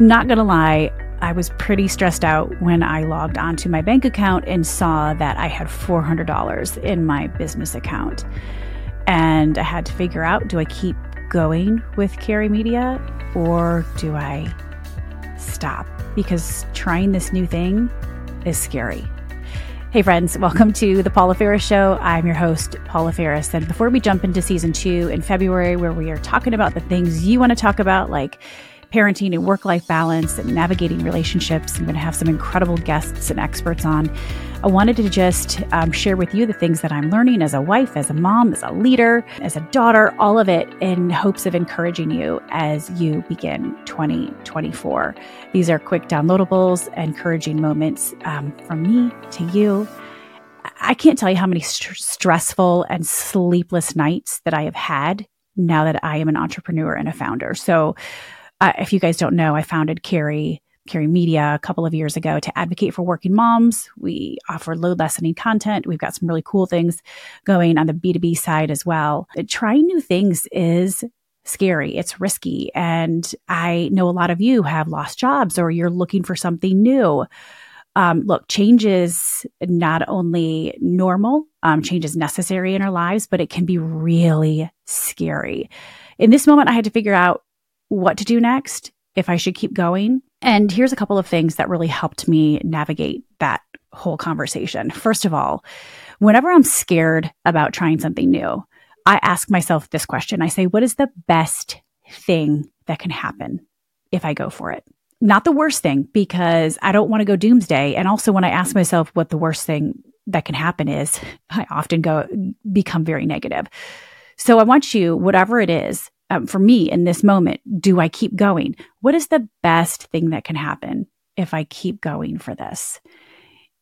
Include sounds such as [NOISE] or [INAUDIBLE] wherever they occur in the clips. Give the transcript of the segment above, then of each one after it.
Not gonna lie, I was pretty stressed out when I logged onto my bank account and saw that I had $400 in my business account. And I had to figure out do I keep going with Carry Media or do I stop? Because trying this new thing is scary. Hey, friends, welcome to the Paula Faris Show. I'm your host, Paula Faris. And before we jump into season two in February, where we are talking about the things you want to talk about, like parenting and work life balance and navigating relationships. I'm going to have some incredible guests and experts on. I wanted to just um, share with you the things that I'm learning as a wife, as a mom, as a leader, as a daughter, all of it in hopes of encouraging you as you begin 2024. These are quick downloadables, encouraging moments um, from me to you. I can't tell you how many st- stressful and sleepless nights that I have had now that I am an entrepreneur and a founder. So, uh, if you guys don't know, I founded Carrie Carry Media a couple of years ago to advocate for working moms. We offer load lessening content. We've got some really cool things going on the B2B side as well. Trying new things is scary. It's risky. And I know a lot of you have lost jobs or you're looking for something new. Um, look, change is not only normal, um, change is necessary in our lives, but it can be really scary. In this moment, I had to figure out what to do next, if I should keep going. And here's a couple of things that really helped me navigate that whole conversation. First of all, whenever I'm scared about trying something new, I ask myself this question. I say, what is the best thing that can happen if I go for it? Not the worst thing, because I don't want to go doomsday. And also, when I ask myself what the worst thing that can happen is, [LAUGHS] I often go become very negative. So I want you, whatever it is, um, for me in this moment, do I keep going? What is the best thing that can happen if I keep going for this?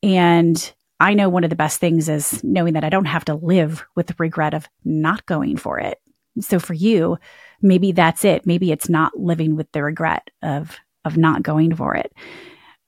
And I know one of the best things is knowing that I don't have to live with the regret of not going for it. So for you, maybe that's it. Maybe it's not living with the regret of of not going for it.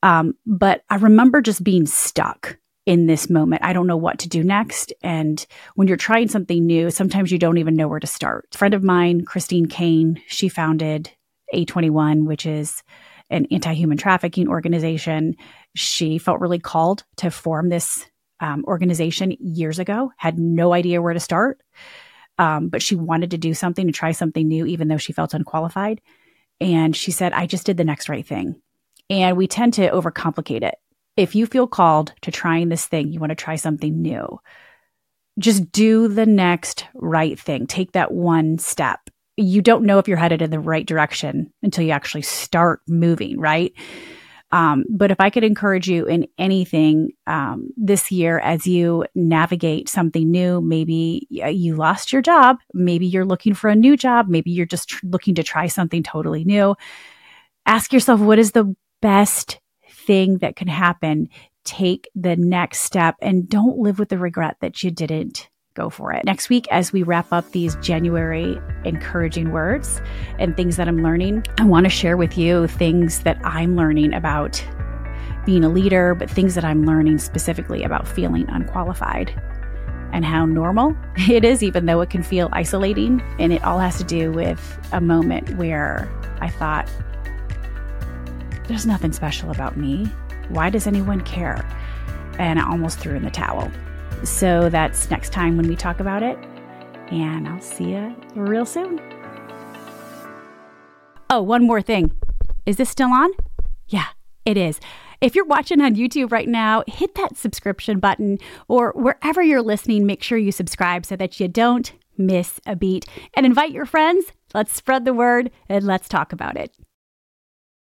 Um, but I remember just being stuck in this moment. I don't know what to do next. And when you're trying something new, sometimes you don't even know where to start. A friend of mine, Christine Caine, she founded A21, which is an anti human trafficking organization. She felt really called to form this um, organization years ago, had no idea where to start. Um, but she wanted to do something to try something new, even though she felt unqualified. And she said, I just did the next right thing. And we tend to overcomplicate it if you feel called to trying this thing, you want to try something new, just do the next right thing. Take that one step. You don't know if you're headed in the right direction until you actually start moving, right? Um, but if I could encourage you in anything um, this year as you navigate something new, maybe you lost your job, maybe you're looking for a new job, maybe you're just tr- looking to try something totally new. Ask yourself, what is the best thing that can happen, take the next step and don't live with the regret that you didn't go for it. Next week, as we wrap up these January encouraging words and things that I'm learning, I want to share with you things that I'm learning about being a leader, but things that I'm learning specifically about feeling unqualified and how normal [LAUGHS] it is, even though it can feel isolating. And it all has to do with a moment where I thought, there's nothing special about me. Why does anyone care? And I almost threw in the towel. So that's next time when we talk about it. And I'll see you real soon. Oh, one more thing. Is this still on? Yeah, it is. If you're watching on YouTube right now, hit that subscription button or wherever you're listening, make sure you subscribe so that you don't miss a beat and invite your friends. Let's spread the word and let's talk about it.